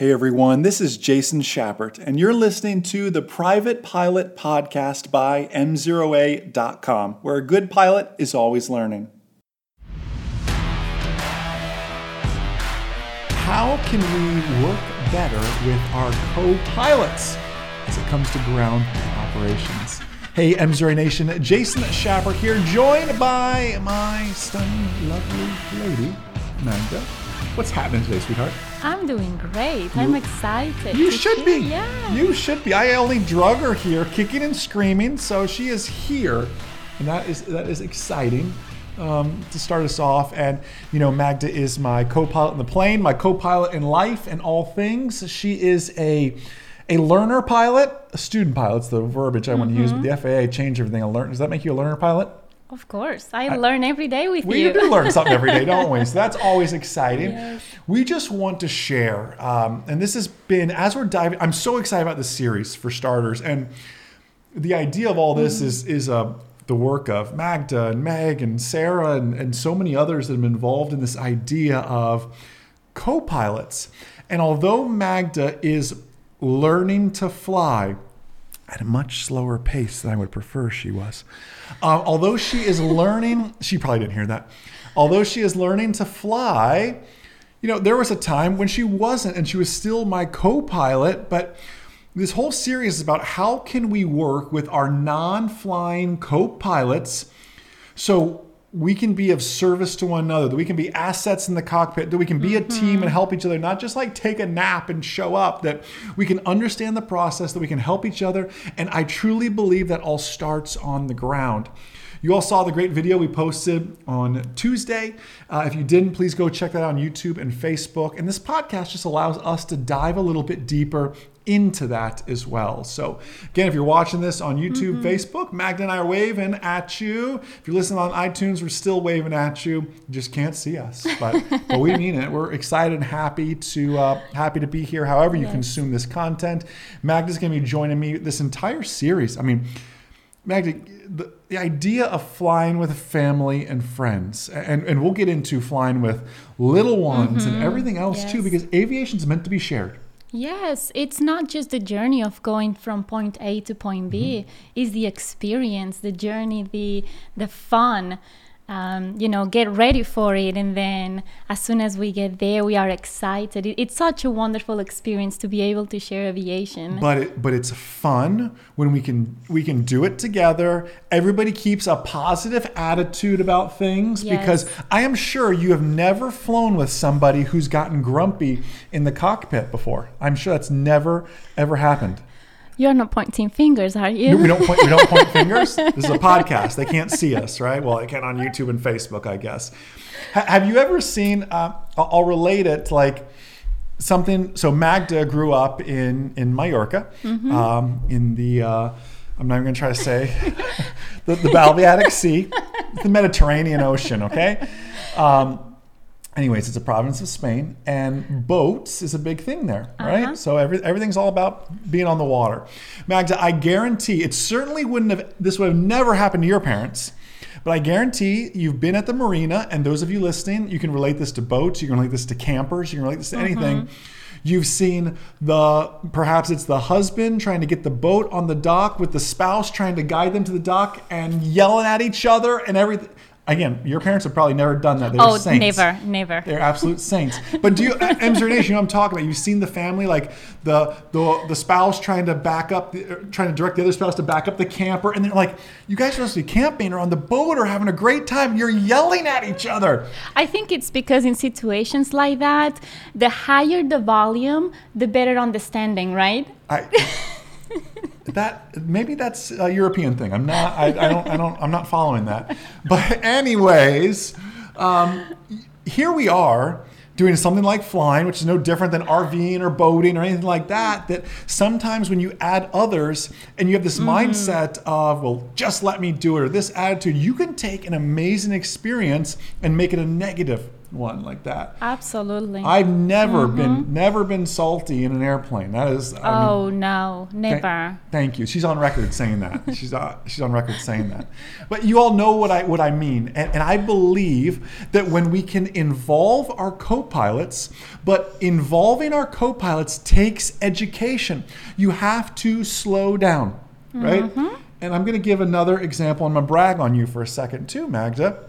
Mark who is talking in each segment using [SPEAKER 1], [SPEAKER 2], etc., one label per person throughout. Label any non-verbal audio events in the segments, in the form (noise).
[SPEAKER 1] Hey everyone, this is Jason Schappert, and you're listening to the Private Pilot Podcast by M0A.com, where a good pilot is always learning. How can we work better with our co pilots as it comes to ground operations? Hey, M0A Nation, Jason Schappert here, joined by my stunning, lovely lady, Magda. What's happening today, sweetheart?
[SPEAKER 2] I'm doing great. I'm excited.
[SPEAKER 1] You should be.
[SPEAKER 2] Yeah.
[SPEAKER 1] You should be. I only drug her here, kicking and screaming, so she is here, and that is that is exciting. Um, to start us off, and you know, Magda is my co-pilot in the plane, my co-pilot in life and all things. She is a a learner pilot, a student pilot's the verbiage I want to use, but
[SPEAKER 2] Mm-hmm.
[SPEAKER 1] the FAA changed everything. A learn. Does that make you a learner pilot?
[SPEAKER 2] Of course. I, learn every day with you.
[SPEAKER 1] We do learn (laughs) something every day, don't we? So that's always exciting.
[SPEAKER 2] Yes.
[SPEAKER 1] We just want to share, um, and this has been as we're diving. I'm so excited about this series for starters, and the idea of all this is is uh, the work of Magda and Meg and Sarah and, and so many others that have been involved in this idea of co-pilots. And although Magda is learning to fly, at a much slower pace than I would prefer she was. Uh, although she is learning, she probably didn't hear that. Although she is learning to fly, you know, there was a time when she wasn't, and she was still my co pilot. But this whole series is about how can we work with our non flying co pilots so we can be of service to one another, that we can be assets in the cockpit, that we can be a team and help each other, not just like take a nap and show up, that we can understand the process, that we can help each other. And I truly believe that all starts on the ground. You all saw the great video we posted on Tuesday. Uh, if you didn't, please go check that out on YouTube and Facebook. And this podcast just allows us to dive a little bit deeper into that as well. So, again, if you're watching this on YouTube, Facebook, Magda and I are waving at you. If you're listening on iTunes, we're still waving at you. You just can't see us, but (laughs) but we mean it. We're excited and happy to uh, happy to be here. However, you
[SPEAKER 2] Yes.
[SPEAKER 1] consume this content, Magda's going to be joining me this entire series. I mean. Magda, the, the idea of flying with family and friends, and, and we'll get into flying with little ones and everything else too,
[SPEAKER 2] Yes.
[SPEAKER 1] because aviation's meant to be shared.
[SPEAKER 2] Yes, it's not just the journey of going from point A to point B.
[SPEAKER 1] Mm-hmm.
[SPEAKER 2] It's the experience, the journey, the the fun. Um, you know, get ready for it, and then as soon as we get there, we are excited. It, it's such a wonderful experience to be able to share aviation.
[SPEAKER 1] But it, but it's fun when we can we can do it together. Everybody keeps a positive attitude about things
[SPEAKER 2] Yes.
[SPEAKER 1] because I am sure you have never flown with somebody who's gotten grumpy in the cockpit before. I'm sure that's never ever happened.
[SPEAKER 2] You're not pointing fingers, are you?
[SPEAKER 1] No, we don't point. We don't point fingers. (laughs) This is a podcast. They can't see us, right? Well, they can on YouTube and Facebook, I guess. Ha- have you ever seen? Uh, I'll relate it to like something. So Magda grew up in in Mallorca, um, in the. Uh, I'm not even going to try to say (laughs) the, the Balviatic Sea, the Mediterranean Ocean. Okay. Um, anyways, it's a province of Spain, and boats is a big thing there, right?
[SPEAKER 2] Uh-huh.
[SPEAKER 1] So every, everything's all about being on the water. Magda, I guarantee it certainly wouldn't have. This would have never happened to your parents. But I guarantee you've been at the marina, and those of you listening, you can relate this to boats, you can relate this to campers, you can relate this to anything. You've seen the perhaps it's the husband trying to get the boat on the dock with the spouse trying to guide them to the dock and yelling at each other and everything. Again, your parents have probably never done that. They're
[SPEAKER 2] oh,
[SPEAKER 1] saints.
[SPEAKER 2] never, never.
[SPEAKER 1] They're absolute saints. But do you, (laughs) M0A Nation, you know I'm talking about? You've seen the family, like the the the spouse trying to back up, the, er, trying to direct the other spouse to back up the camper, and they're like, "You guys are supposed to be camping or on the boat or having a great time. You're yelling at each other."
[SPEAKER 2] I think it's because in situations like that, the higher the volume, the better understanding, right?
[SPEAKER 1] I, that maybe that's a European thing. I'm not. I, I don't. I don't. I'm not following that. But anyways, um, here we are doing something like flying, which is no different than RVing or boating or anything like that. That sometimes when you add others and you have this mindset of, well, just let me do it, or this attitude, you can take an amazing experience and make it a negative one like that.
[SPEAKER 2] Absolutely.
[SPEAKER 1] I've never been never been salty in an airplane. That is. I mean,
[SPEAKER 2] oh no, never.
[SPEAKER 1] Thank you. She's on record saying that. She's uh, she's on record saying that. But you all know what I what I mean, and, and I believe that when we can involve our co-pilots, but involving our co-pilots takes education. You have to slow down, right? And I'm going to give another example. I'm going to brag on you for a second too, Magda.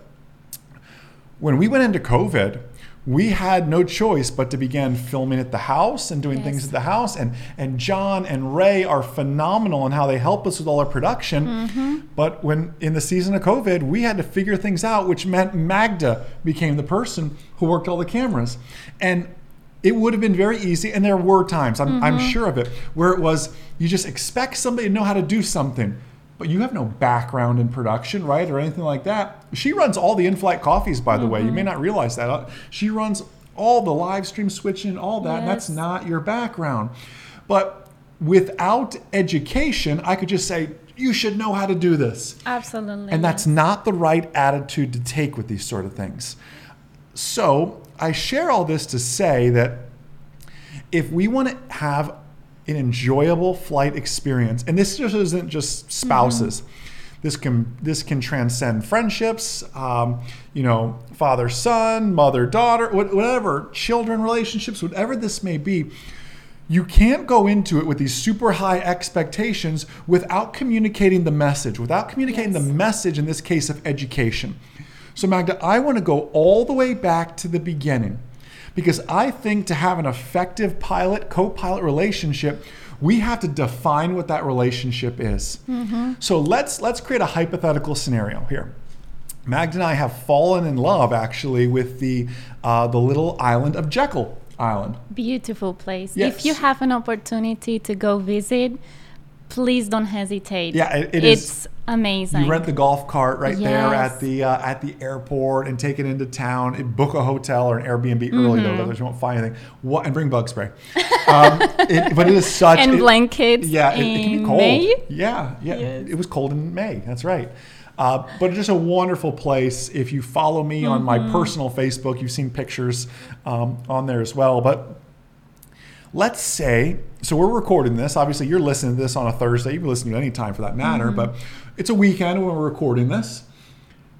[SPEAKER 1] When we went into COVID, we had no choice but to begin filming at the house and doing things at the house. And and John and Ray are phenomenal in how they help us with all our production. Mm-hmm. But when in the season of COVID, we had to figure things out, which meant Magda became the person who worked all the cameras. And it would have been very easy, and there were times, I'm, I'm mm-hmm. sure of it, where it was you just expect somebody to know how to do something, but you have no background in production, right, or anything like that. She runs all the in-flight coffees, by the way. You may mm-hmm. not realize that. She runs all the live stream switching, all that, and that's not your background. But without education, I could just say, you should know how to do this.
[SPEAKER 2] Absolutely.
[SPEAKER 1] And that's not the right attitude to take with these sort of things. So I share all this to say that if we want to have an enjoyable flight experience, and this just isn't just spouses. This can this can transcend friendships, um, you know, father son, mother daughter, whatever, children relationships, whatever this may be. You can't go into it with these super high expectations without communicating the message, without communicating
[SPEAKER 2] Yes.
[SPEAKER 1] the message in this case of education. So, Magda, I want to go all the way back to the beginning because I think to have an effective pilot co pilot relationship, we have to define what that relationship is. So let's let's create a hypothetical scenario here. Magda and I have fallen in love actually with the uh, the little island of Jekyll Island.
[SPEAKER 2] beautiful place.
[SPEAKER 1] Yes.
[SPEAKER 2] If you have an opportunity to go visit, please don't hesitate.
[SPEAKER 1] Yeah, it- it is-
[SPEAKER 2] it's amazing.
[SPEAKER 1] You rent the golf cart right there at the uh, at the airport and take it into town. And book a hotel or an Airbnb early
[SPEAKER 2] Mm-hmm.
[SPEAKER 1] though, otherwise you won't find anything. What and bring bug spray. Um, (laughs) it, but it is such
[SPEAKER 2] and
[SPEAKER 1] it-
[SPEAKER 2] blankets.
[SPEAKER 1] Yeah, it, it can be cold.
[SPEAKER 2] May.
[SPEAKER 1] Yeah, yeah.
[SPEAKER 2] Yes.
[SPEAKER 1] It was cold in May. That's right. Uh, but it's just a wonderful place. If you follow me on my
[SPEAKER 2] Mm-hmm.
[SPEAKER 1] personal Facebook, you've seen pictures um, on there as well. But let's say, so we're recording this. Obviously, you're listening to this on a Thursday. You can listen to it any time for that matter.
[SPEAKER 2] Mm-hmm.
[SPEAKER 1] But it's a weekend when we're recording this.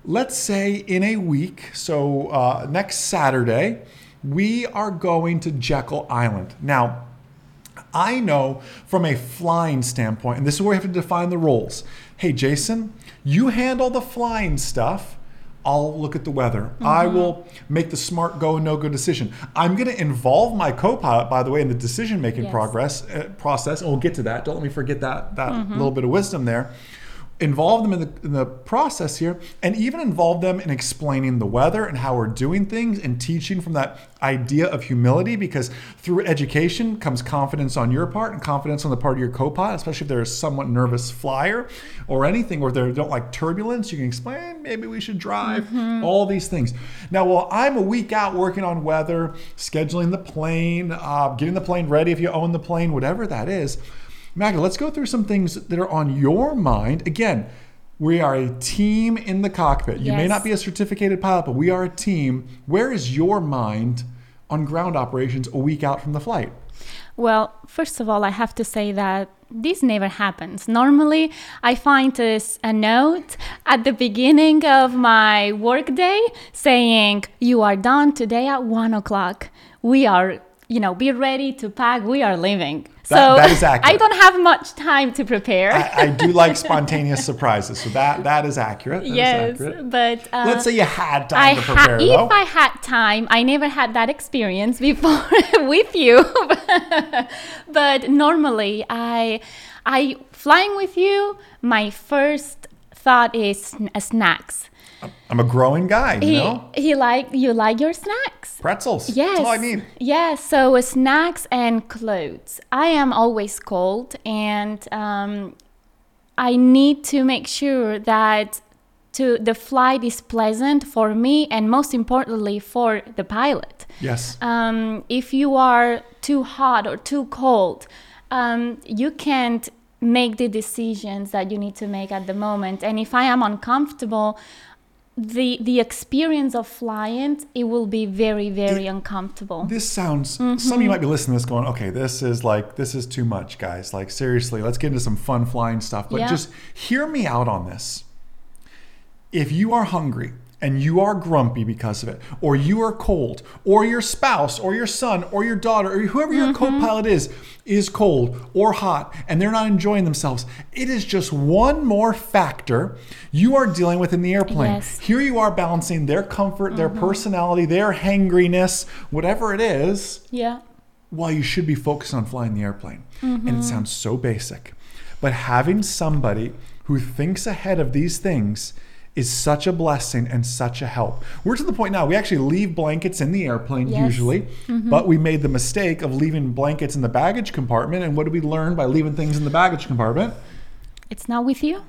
[SPEAKER 1] Let's say in a week, so uh, next Saturday, we are going to Jekyll Island. Now, I know from a flying standpoint, and this is where we have to define the roles. Hey, Jason, you handle the flying stuff. I'll look at the weather. I will make the smart go and no go decision. I'm going to involve my co-pilot, by the way, in the decision-making
[SPEAKER 2] Yes.
[SPEAKER 1] progress uh, process, and we'll get to that. Don't let me forget that that little bit of wisdom there. Involve them in the, in the process here, and even involve them in explaining the weather and how we're doing things, and teaching from that idea of humility. Because through education comes confidence on your part and confidence on the part of your co-pilot, especially if they're a somewhat nervous flyer or anything, or they don't like turbulence. You can explain maybe we should drive. All these things. Now, while I'm a week out working on weather, scheduling the plane, uh, getting the plane ready if you own the plane, whatever that is. Magda, let's go through some things that are on your mind. Again, we are a team in the cockpit. You may not be a certificated pilot, but we are a team. Where is your mind on ground operations a week out from the flight?
[SPEAKER 2] Well, first of all, I have to say that this never happens. Normally, I find this a note at the beginning of my workday saying, "You are done today at one o'clock. We are." You know, be ready to pack. We are leaving.
[SPEAKER 1] That-
[SPEAKER 2] so
[SPEAKER 1] that is accurate. (laughs)
[SPEAKER 2] I don't have much time to prepare.
[SPEAKER 1] I, I do like (laughs) spontaneous surprises, so that that is accurate. That is
[SPEAKER 2] yes,
[SPEAKER 1] accurate.
[SPEAKER 2] but uh,
[SPEAKER 1] Let's say you had time
[SPEAKER 2] I
[SPEAKER 1] to
[SPEAKER 2] ha-
[SPEAKER 1] prepare, though.
[SPEAKER 2] if I had time, I never had that experience before (laughs) with you. but normally, I, I flying with you. My first thought is sn- snacks.
[SPEAKER 1] I'm a growing guy, you
[SPEAKER 2] He,
[SPEAKER 1] know.
[SPEAKER 2] he like you like your snacks.
[SPEAKER 1] Pretzels.
[SPEAKER 2] Yes.
[SPEAKER 1] That's all I need.
[SPEAKER 2] Yes. So snacks and clothes. I am always cold, and um, I need to make sure that to the flight is pleasant for me, and most importantly for the pilot.
[SPEAKER 1] Yes.
[SPEAKER 2] Um, if you are too hot or too cold, um, you can't make the decisions that you need to make at the moment. And if I am uncomfortable, the the experience of flying it will be very very uncomfortable
[SPEAKER 1] This sounds.
[SPEAKER 2] Mm-hmm.
[SPEAKER 1] Some of you might be listening to this, going, "Okay, this is like this is too much, guys. Like seriously, let's get into some fun flying stuff." But
[SPEAKER 2] Yeah.
[SPEAKER 1] just hear me out on this. If you are hungry and you are grumpy because of it, or you are cold, or your spouse, or your son, or your daughter, or whoever your
[SPEAKER 2] Mm-hmm.
[SPEAKER 1] co-pilot is, is cold or hot, and they're not enjoying themselves, it is just one more factor you are dealing with in the airplane.
[SPEAKER 2] Yes.
[SPEAKER 1] Here you are balancing their comfort, their personality, their hangriness, whatever it is,
[SPEAKER 2] yeah
[SPEAKER 1] while you should be focused on flying the airplane. And
[SPEAKER 2] Mm-hmm.
[SPEAKER 1] it sounds so basic. But having somebody who thinks ahead of these things is such a blessing and such a help. We're to the point now, we actually leave blankets in the airplane
[SPEAKER 2] Yes. Mm-hmm.
[SPEAKER 1] usually, but we made the mistake of leaving blankets in the baggage compartment. And what did we learn by leaving things in the baggage compartment?
[SPEAKER 2] it's not with you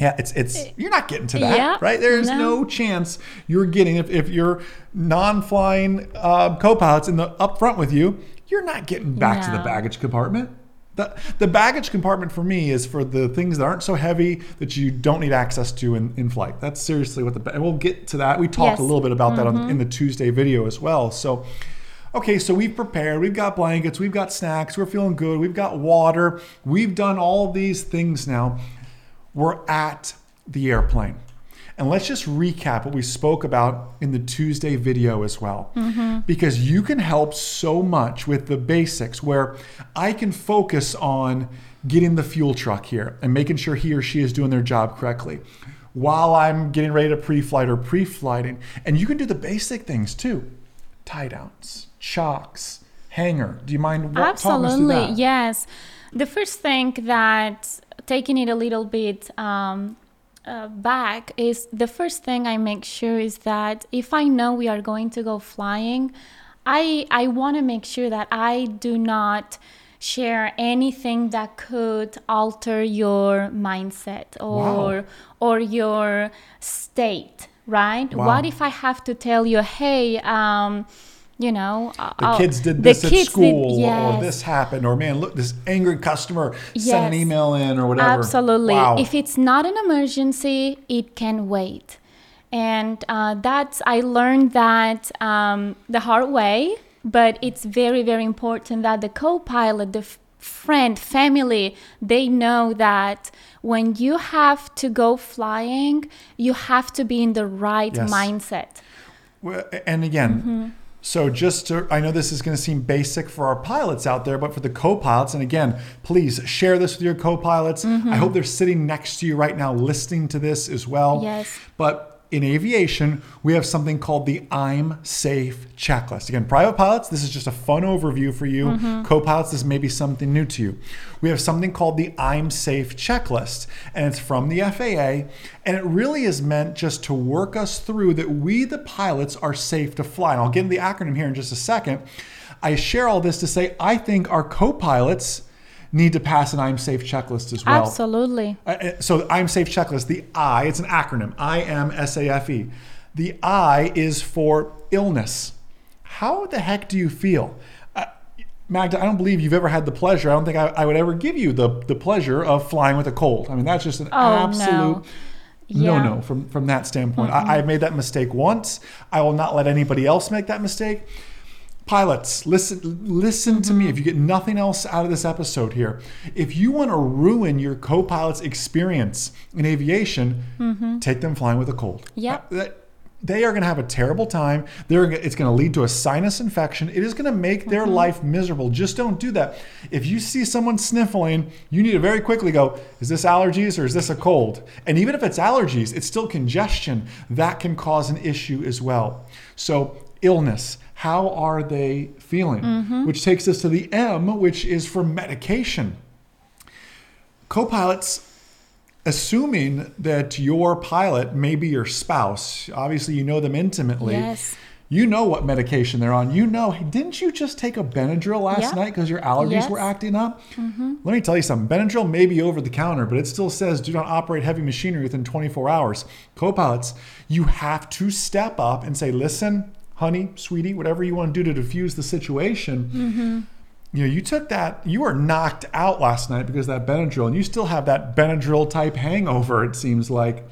[SPEAKER 1] Yeah, it's it's you're not getting to that,
[SPEAKER 2] Eh, Yeah,
[SPEAKER 1] right? There's
[SPEAKER 2] no.
[SPEAKER 1] no. chance you're getting if, if you're non-flying uh, co-pilots in the up front with you, you're not getting back to the baggage compartment. The, the baggage compartment for me is for the things that aren't so heavy that you don't need access to in, in flight. That's seriously what the and we'll get to that. We talked
[SPEAKER 2] Yes.
[SPEAKER 1] a little bit about that
[SPEAKER 2] Mm-hmm.
[SPEAKER 1] on, in the Tuesday video as well. So Okay, so we've prepared. We've got blankets. We've got snacks. We're feeling good. We've got water. We've done all these things now. We're at the airplane. And let's just recap what we spoke about in the Tuesday video as well. Because you can help so much with the basics where I can focus on getting the fuel truck here and making sure he or she is doing their job correctly while I'm getting ready to pre flight or pre flighting. And you can do the basic things too tie downs, chocks, hangar. Do you mind wa- talking us through
[SPEAKER 2] Absolutely, yes. The first thing that taking it a little bit um, uh, back is the first thing I make sure is that if I know we are going to go flying, I I want to make sure that I do not share anything that could alter your mindset or or your state right
[SPEAKER 1] Wow.
[SPEAKER 2] what if i have to tell you hey um you know
[SPEAKER 1] The
[SPEAKER 2] uh,
[SPEAKER 1] kids did this at
[SPEAKER 2] kids did-
[SPEAKER 1] school, or this happened, or man, look, this angry customer sent an email in, or whatever.
[SPEAKER 2] Absolutely.
[SPEAKER 1] Wow.
[SPEAKER 2] If it's not an emergency, it can wait. And uh, that's, I learned that um, the hard way, but it's very, very important that the co pilot, the f- friend, family, they know that when you have to go flying, you have to be in the right
[SPEAKER 1] Yes.
[SPEAKER 2] mindset.
[SPEAKER 1] Well, And again,
[SPEAKER 2] Mm-hmm.
[SPEAKER 1] So just to, I know this is going to seem basic for our pilots out there, but for the co pilots, and again, please share this with your co pilots.
[SPEAKER 2] Mm-hmm.
[SPEAKER 1] I hope they're sitting next to you right now listening to this as well.
[SPEAKER 2] Yes.
[SPEAKER 1] But in aviation, we have something called the I'm Safe checklist. Again, private pilots, this is just a fun overview for you.
[SPEAKER 2] Mm-hmm.
[SPEAKER 1] Co pilots, this may be something new to you. We have something called the I'm Safe checklist, and it's from the FAA, and it really is meant just to work us through that we, the pilots, are safe to fly. And I'll get into the acronym here in just a second. I share all this to say I think our co pilots need to pass an I'm Safe checklist as well.
[SPEAKER 2] Absolutely.
[SPEAKER 1] Uh, uh, so I'm safe checklist. The I, it's an acronym. I M S A F E. The I is for illness. How the heck do you feel? Uh, Magda, I don't believe you've ever had the pleasure. I don't think I, I would ever give you the, the pleasure of flying with a cold. I mean, that's just an
[SPEAKER 2] Oh, no.
[SPEAKER 1] absolute
[SPEAKER 2] Yeah.
[SPEAKER 1] no no from, from that standpoint. I, I've made that mistake once. I will not let anybody else make that mistake. Pilots, listen listen to me. Mm-hmm. If you get nothing else out of this episode here, if you want to ruin your co-pilot's experience in aviation, mm-hmm. take them flying with a cold.
[SPEAKER 2] Yep.
[SPEAKER 1] Uh, They are going to have a terrible time. They're, it's going to lead to a sinus infection. It is going to make their mm-hmm. life miserable. Just don't do that. If you see someone sniffling, you need to very quickly go, is this allergies or is this a cold? And even if it's allergies, it's still congestion. That can cause an issue as well. So, illness. How are they feeling? Mm-hmm. Which takes us to the M, which is for medication. Copilots, assuming that your pilot may be your spouse, obviously you know them intimately.
[SPEAKER 2] Yes.
[SPEAKER 1] You know what medication they're on. You know, hey, didn't you just take a Benadryl last
[SPEAKER 2] Yeah.
[SPEAKER 1] night because your allergies
[SPEAKER 2] Yes.
[SPEAKER 1] were acting up? Mm-hmm. Let me tell you something. Benadryl may be over the counter, but it still says do not operate heavy machinery within 24 hours. Copilots, you have to step up and say, listen, honey, sweetie, whatever you want to do to diffuse the situation. You know, you took that, you were knocked out last night because of that Benadryl, and you still have that Benadryl type hangover, it seems like.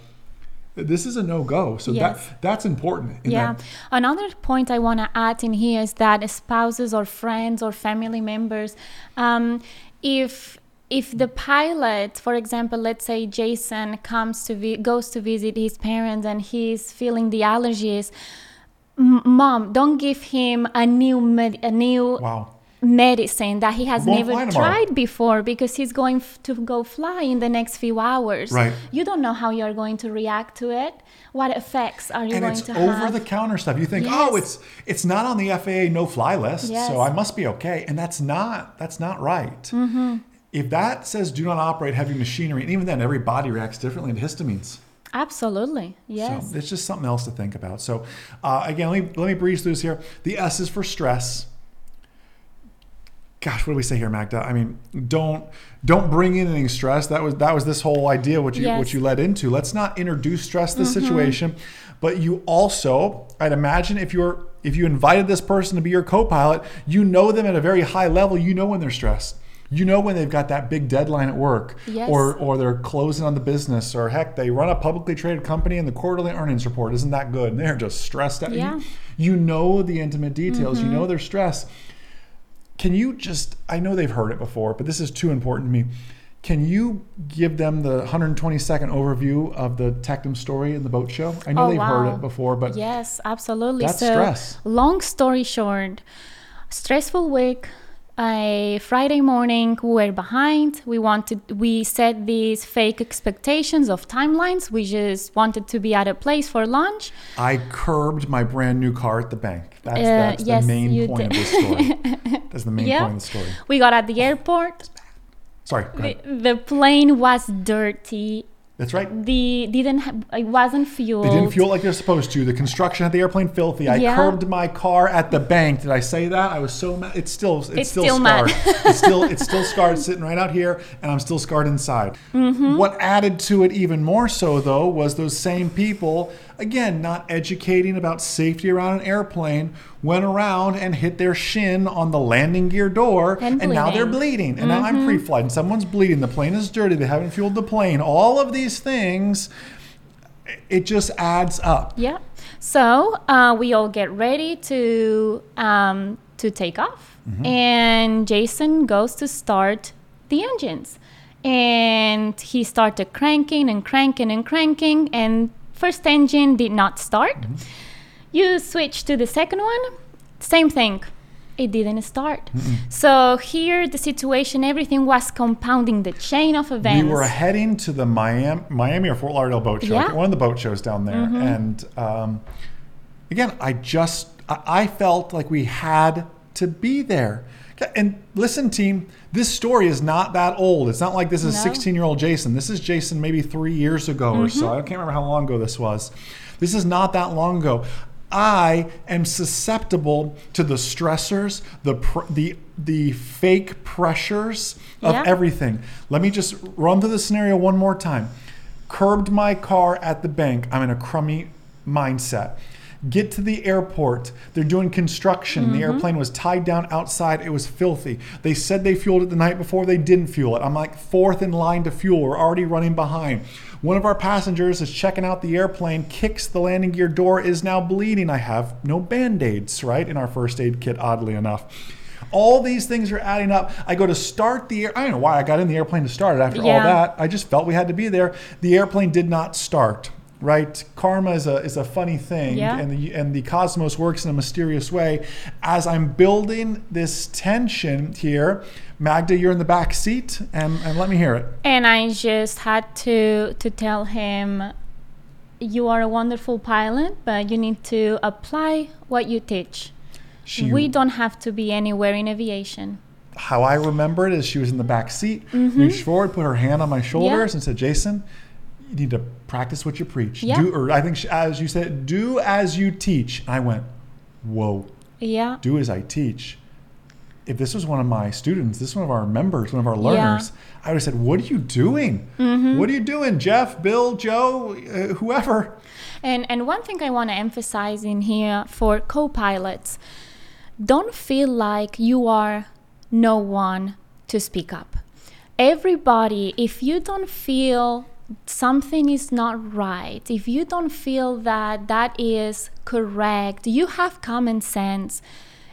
[SPEAKER 1] this is a no go. So
[SPEAKER 2] Yes.
[SPEAKER 1] that that's important.
[SPEAKER 2] Yeah.
[SPEAKER 1] that-
[SPEAKER 2] Another point I want to add in here is that spouses or friends or family members, um, if if the pilot, for example, let's say Jason comes to vi- goes to visit his parents and he's feeling the allergies, mom, don't give him a new med- a new
[SPEAKER 1] wow.
[SPEAKER 2] medicine that he has never tried before because he's going f- to go fly in the next few hours.
[SPEAKER 1] Right.
[SPEAKER 2] You don't know how you're going to react to it. What effects are you
[SPEAKER 1] and
[SPEAKER 2] going
[SPEAKER 1] it's
[SPEAKER 2] to
[SPEAKER 1] over
[SPEAKER 2] have?
[SPEAKER 1] the counter stuff. You think, oh, it's it's not on the FAA no fly list,
[SPEAKER 2] Yes.
[SPEAKER 1] so I must be okay. And that's not that's not right.
[SPEAKER 2] Mm-hmm.
[SPEAKER 1] If that says do not operate heavy machinery, and even then every body reacts differently to histamines.
[SPEAKER 2] Absolutely. Yes.
[SPEAKER 1] So it's just something else to think about. So uh, again, let me let me breeze through this here. The S is for stress. Gosh, what do we say here, Magda? I mean, don't don't bring in any stress. That was that was this whole idea what you
[SPEAKER 2] Yes.
[SPEAKER 1] what you led into. Let's not introduce stress to the situation, but you also, I'd imagine, if you're if you invited this person to be your co-pilot, you know them at a very high level. You know when they're stressed. You know when they've got that big deadline at work,
[SPEAKER 2] Yes.
[SPEAKER 1] or or they're closing on the business, or heck, they run a publicly traded company and the quarterly earnings report isn't that good, and they're just stressed out. You-
[SPEAKER 2] Yeah.
[SPEAKER 1] You, know the intimate details. You know mm-hmm. their stress. Can you just? I know they've heard it before, but this is too important to me. Can you give them the 120 second overview of the Tecnam story in the boat show? I know
[SPEAKER 2] Oh,
[SPEAKER 1] they've heard it before, but
[SPEAKER 2] Yes, absolutely.
[SPEAKER 1] That's
[SPEAKER 2] so,
[SPEAKER 1] stress.
[SPEAKER 2] long story short, stressful week. A Friday morning, we were behind. We wanted, we set these fake expectations of timelines. We just wanted to be at a place for lunch.
[SPEAKER 1] I curbed my brand new car at the bank. That's,
[SPEAKER 2] Uh,
[SPEAKER 1] that's
[SPEAKER 2] yes,
[SPEAKER 1] the main point
[SPEAKER 2] did.
[SPEAKER 1] of the story. (laughs) That's the main
[SPEAKER 2] Yeah.
[SPEAKER 1] point of the story.
[SPEAKER 2] We got at the airport.
[SPEAKER 1] Sorry. go
[SPEAKER 2] The, the plane was dirty.
[SPEAKER 1] That's right.
[SPEAKER 2] The didn't ha- it wasn't fueled.
[SPEAKER 1] They didn't fuel like they're supposed to. The construction had the airplane filthy. I
[SPEAKER 2] Yeah.
[SPEAKER 1] curbed my car at the bank. Did I say that? I was so mad. It's still it's,
[SPEAKER 2] It's
[SPEAKER 1] still,
[SPEAKER 2] still
[SPEAKER 1] scarred. (laughs) it's still it's still scarred sitting right out here, and I'm still scarred inside.
[SPEAKER 2] Mm-hmm.
[SPEAKER 1] What added to it even more so though was those same people again not educating about safety around an airplane went around and hit their shin on the landing gear door
[SPEAKER 2] And
[SPEAKER 1] now they're
[SPEAKER 2] bleeding.
[SPEAKER 1] and now I'm pre-flight and someone's bleeding the plane is dirty they haven't fueled the plane all of these things it just adds up
[SPEAKER 2] Yeah. So uh, we all get ready to um, to take off,
[SPEAKER 1] Mm-hmm.
[SPEAKER 2] and Jason goes to start the engines, and he started cranking and cranking and cranking, and first engine did not start.
[SPEAKER 1] Mm-hmm.
[SPEAKER 2] You switch to the second one, same thing. It didn't start. So here, the situation, everything was compounding the chain of events.
[SPEAKER 1] We were heading to the Miami, Miami or Fort Lauderdale boat show,
[SPEAKER 2] Yeah.
[SPEAKER 1] One of the boat shows down there. And um, again, I just I felt like we had to be there. And listen, team, this story is not that old. It's not like this is
[SPEAKER 2] No.
[SPEAKER 1] 16 year old Jason. This is Jason maybe three years ago or
[SPEAKER 2] Mm-hmm.
[SPEAKER 1] so. I can't remember how long ago this was. This is not that long ago. I am susceptible to the stressors, the pr- the the fake pressures of
[SPEAKER 2] Yeah.
[SPEAKER 1] everything. Let me just run through the scenario one more time. Curbed my car at the bank. I'm in a crummy mindset. Get to the airport. They're doing construction. The mm-hmm. airplane was tied down outside. It was filthy. They said they fueled it the night before. They didn't fuel it. I'm like fourth in line to fuel. We're already running behind. One of our passengers is checking out the airplane, kicks the landing gear door, is now bleeding. I have no band aids, right, in our first aid kit, oddly enough. All these things are adding up. I go to start the air. I don't know why I got in the airplane to start it after all that. I just felt we had to be there. The airplane did not start. Right, karma is a is a funny thing,
[SPEAKER 2] Yeah.
[SPEAKER 1] and the and the cosmos works in a mysterious way. As I'm building this tension here, Magda, you're in the back seat, and, and let me hear it.
[SPEAKER 2] and I just had to to tell him you are a wonderful pilot but you need to apply what you teach
[SPEAKER 1] She,
[SPEAKER 2] we don't have to be anywhere in aviation
[SPEAKER 1] how I remember it is she was in the back seat, mm-hmm. reached forward, put her hand on my shoulders, and said, "Jason, you need to practice what you preach.
[SPEAKER 2] Yeah.
[SPEAKER 1] Do, or I think she, as you said, do as you teach." I went, "Whoa,
[SPEAKER 2] yeah
[SPEAKER 1] do as I teach." If this was one of my students, this is one of our members, one of our learners, I would have said, "What are you doing? What are you doing, Jeff, Bill, Joe, uh, whoever?"
[SPEAKER 2] And and one thing I want to emphasize in here for co-pilots, don't feel like you are no one to speak up. Everybody, if you don't feel something is not right, if you don't feel that that is correct, you have common sense.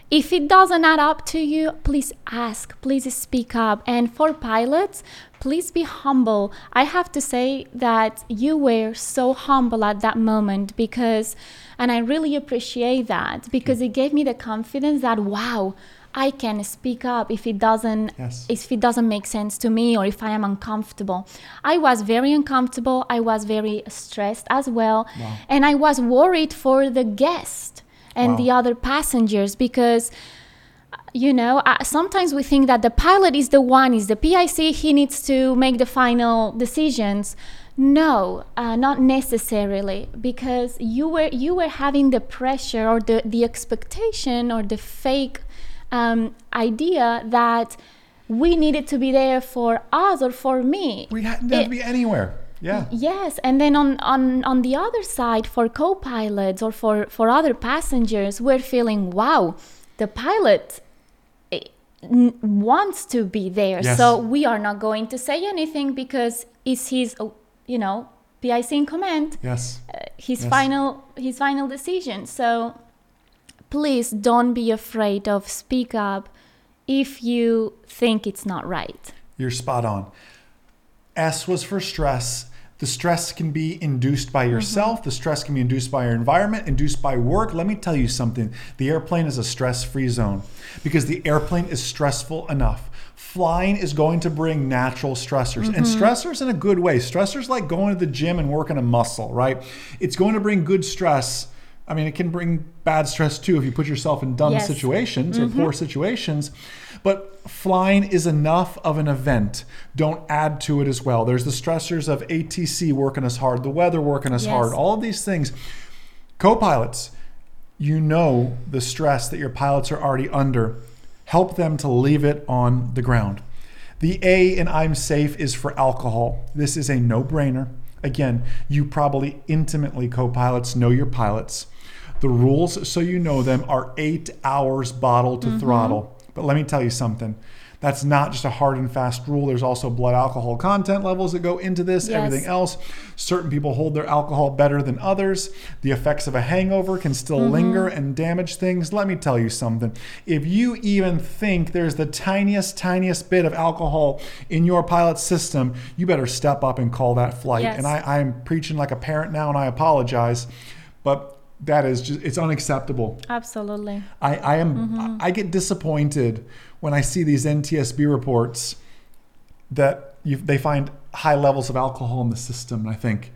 [SPEAKER 2] If it doesn't add up to you, please ask, please speak up. And for pilots, please be humble. I have to say that you were so humble at that moment because, and I really appreciate that because it gave me the confidence that, wow, I can speak up if it doesn't
[SPEAKER 1] Yes.
[SPEAKER 2] if it doesn't make sense to me or if I am uncomfortable. I was very uncomfortable. I was very stressed as well,
[SPEAKER 1] Wow.
[SPEAKER 2] and I was worried for the guest and
[SPEAKER 1] Wow.
[SPEAKER 2] the other passengers because you know uh, sometimes we think that the pilot is the one is the pic he needs to make the final decisions no uh, not necessarily because you were you were having the pressure or the the expectation or the fake um, idea that we needed to be there for us or for me
[SPEAKER 1] We had to be anywhere. Yeah.
[SPEAKER 2] Yes, and then on on on the other side, for co-pilots or for for other passengers, we're feeling wow, the pilot eh, wants to be there,
[SPEAKER 1] Yes.
[SPEAKER 2] so we are not going to say anything because it's his, oh, you know, PIC in command,
[SPEAKER 1] Yes.
[SPEAKER 2] uh, his
[SPEAKER 1] Yes.
[SPEAKER 2] final his final decision. So please don't be afraid of speak up if you think it's not right.
[SPEAKER 1] You're spot on. S was for stress. The stress can be induced by mm-hmm. yourself. The stress can be induced by your environment, induced by work. Let me tell you something the airplane is a stress free zone because the airplane is stressful enough. Flying is going to bring natural stressors and mm-hmm. stressors in a good way. Stressors like going to the gym and working a muscle, right? It's going to bring good stress. I mean, it can bring bad stress too if you put yourself in dumb
[SPEAKER 2] Yes.
[SPEAKER 1] situations or poor mm-hmm. situations. But flying is enough of an event. Don't add to it as well. There's the stressors of ATC working us hard, the weather working us
[SPEAKER 2] Yes.
[SPEAKER 1] hard, all of these things. Co pilots, you know the stress that your pilots are already under. Help them to leave it on the ground. The A in I'm safe is for alcohol. This is a no brainer. Again, you probably intimately, co pilots, know your pilots. The rules, so you know them, are eight hours bottle to mm-hmm. throttle. But let me tell you something. That's not just a hard and fast rule. There's also blood alcohol content levels that go into this,
[SPEAKER 2] Yes.
[SPEAKER 1] everything else. Certain people hold their alcohol better than others. The effects of a hangover can still mm-hmm. linger and damage things. Let me tell you something. If you even think there's the tiniest, tiniest bit of alcohol in your pilot system, you better step up and call that flight.
[SPEAKER 2] Yes.
[SPEAKER 1] And I, I'm preaching like a parent now, and I apologize, but that is just, it's unacceptable.
[SPEAKER 2] Absolutely.
[SPEAKER 1] I, I am
[SPEAKER 2] Mm-hmm.
[SPEAKER 1] I get disappointed when I see these NTSB reports that you, they find high levels of alcohol in the system. And I think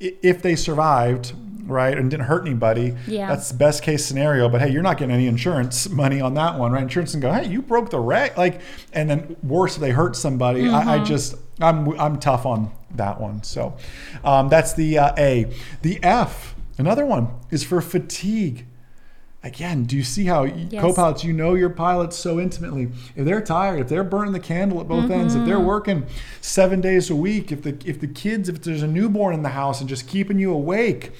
[SPEAKER 1] if they survived, right, and didn't hurt anybody,
[SPEAKER 2] Yeah.
[SPEAKER 1] that's the best case scenario. But hey, you're not getting any insurance money on that one, right? Insurance can go, hey, you broke the reg, like, and then worse if they hurt somebody. I, I just I'm I'm tough on that one. So um, that's the uh, A. The F, another one, is for fatigue. Again, do you see how
[SPEAKER 2] Yes.
[SPEAKER 1] co-pilots, you know your pilots so intimately. If they're tired, if they're burning the candle at both ends, if they're mm-hmm. working seven days a week, if the if the kids, if there's a newborn in the house and just keeping you awake,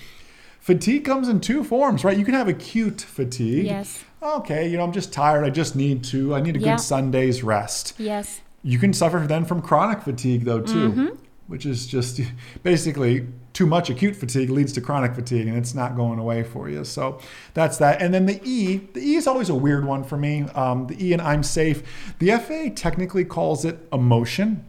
[SPEAKER 1] fatigue comes in two forms, right? You can have acute fatigue.
[SPEAKER 2] Yes.
[SPEAKER 1] Okay, you know, I'm just tired. I just need to. I need a
[SPEAKER 2] Yeah.
[SPEAKER 1] good Sunday's rest.
[SPEAKER 2] Yes.
[SPEAKER 1] You can suffer then from chronic fatigue though too, mm-hmm. which is just basically too much acute fatigue leads to chronic fatigue and it's not going away for you. So that's that. And then the E, the E is always a weird one for me. Um, the E and I'm safe. The FAA technically calls it emotion.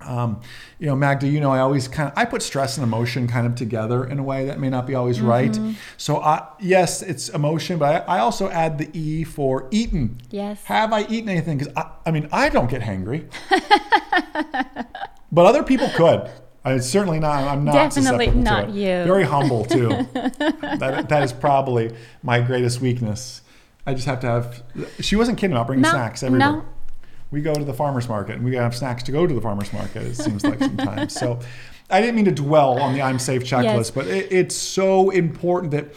[SPEAKER 1] Um, you know, Magda, you know, I always kind of I put stress and emotion kind of together in a way that may not be always right. So I, yes, it's emotion, but I, I also add the E for eaten.
[SPEAKER 2] Yes.
[SPEAKER 1] Have I eaten anything? Because I, I mean, I don't get hangry, (laughs) but other people could. I certainly not. I'm not
[SPEAKER 2] Definitely
[SPEAKER 1] susceptible to
[SPEAKER 2] not you.
[SPEAKER 1] Very humble too. (laughs) that, that is probably my greatest weakness. I just have to have. She wasn't kidding about bringing
[SPEAKER 2] No,
[SPEAKER 1] snacks everywhere.
[SPEAKER 2] no.
[SPEAKER 1] We go to the farmers market and we have snacks to go to the farmers market. It seems like sometimes. So, I didn't mean to dwell on the I'm safe checklist,
[SPEAKER 2] Yes.
[SPEAKER 1] but it, it's so important that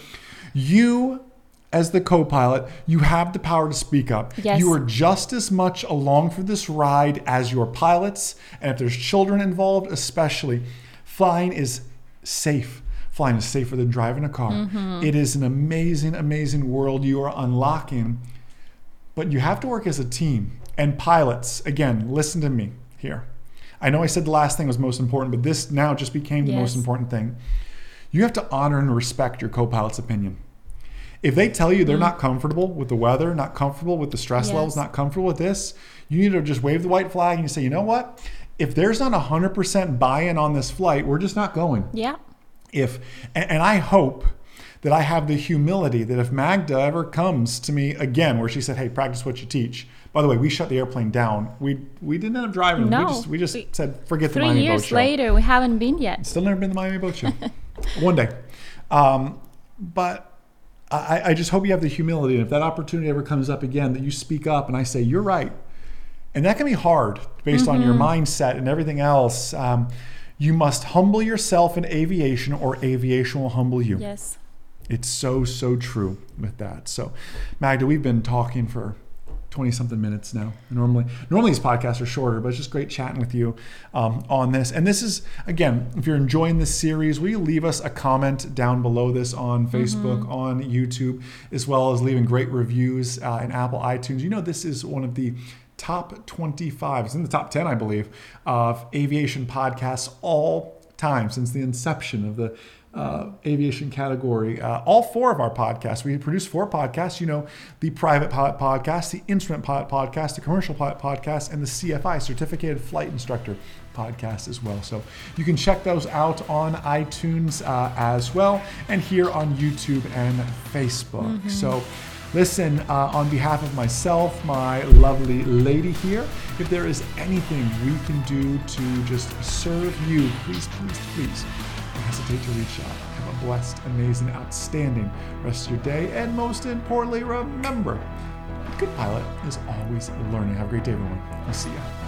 [SPEAKER 1] you as the co-pilot, you have the power to speak up.
[SPEAKER 2] Yes.
[SPEAKER 1] You are just as much along for this ride as your pilots, and if there's children involved, especially, flying is safe. Flying is safer than driving a car.
[SPEAKER 2] Mm-hmm.
[SPEAKER 1] It is an amazing, amazing world you are unlocking, but you have to work as a team. And pilots, again, listen to me here. I know I said the last thing was most important, but this now just became the most important thing. You have to honor and respect your co pilot's opinion. If they tell you they're not comfortable with the weather, not comfortable with the stress
[SPEAKER 2] Yes.
[SPEAKER 1] levels, not comfortable with this, you need to just wave the white flag and you say, you know what? If there's not 100% buy in on this flight, we're just not going
[SPEAKER 2] Yeah.
[SPEAKER 1] if and, and I hope that I have the humility that if Magda ever comes to me again, where she said, "Hey, practice what you teach." By the way, we shut the airplane down. We we didn't end up driving.
[SPEAKER 2] No,
[SPEAKER 1] we just we just
[SPEAKER 2] we-
[SPEAKER 1] said, "Forget the Miami Boat show.
[SPEAKER 2] Three years later, we haven't been yet.
[SPEAKER 1] Still never been to the Miami Boat Show. (laughs) One day, um, but I, I just hope you have the humility, and if that opportunity ever comes up again, that you speak up and I say, "You're right," and that can be hard based on your mindset and everything else. Um, you must humble yourself in aviation, or aviation will humble you.
[SPEAKER 2] Yes.
[SPEAKER 1] It's so, so true with that. So, Magda, we've been talking for 20 something minutes now. Normally, normally these podcasts are shorter, but it's just great chatting with you um, on this. And this is, again, if you're enjoying this series, will you leave us a comment down below this on Facebook, on YouTube, as well as leaving great reviews uh, in Apple iTunes? You know, this is one of the top 25, it's in the top 10, I believe, of aviation podcasts all time since the inception of the uh, aviation category. Uh, all four of our podcasts, we produce four podcasts. You know, the private pilot podcast, the instrument pilot podcast, the commercial pilot podcast, and the CFI, Certificated Flight Instructor podcast as well. So you can check those out on iTunes uh, as well, and here on YouTube and Facebook. So. Listen, uh, on behalf of myself, my lovely lady here, if there is anything we can do to just serve you, please, please, please hesitate to reach out. Have a blessed, amazing, outstanding rest of your day. And most importantly, remember, a good pilot is always learning. Have a great day, everyone. I'll see you.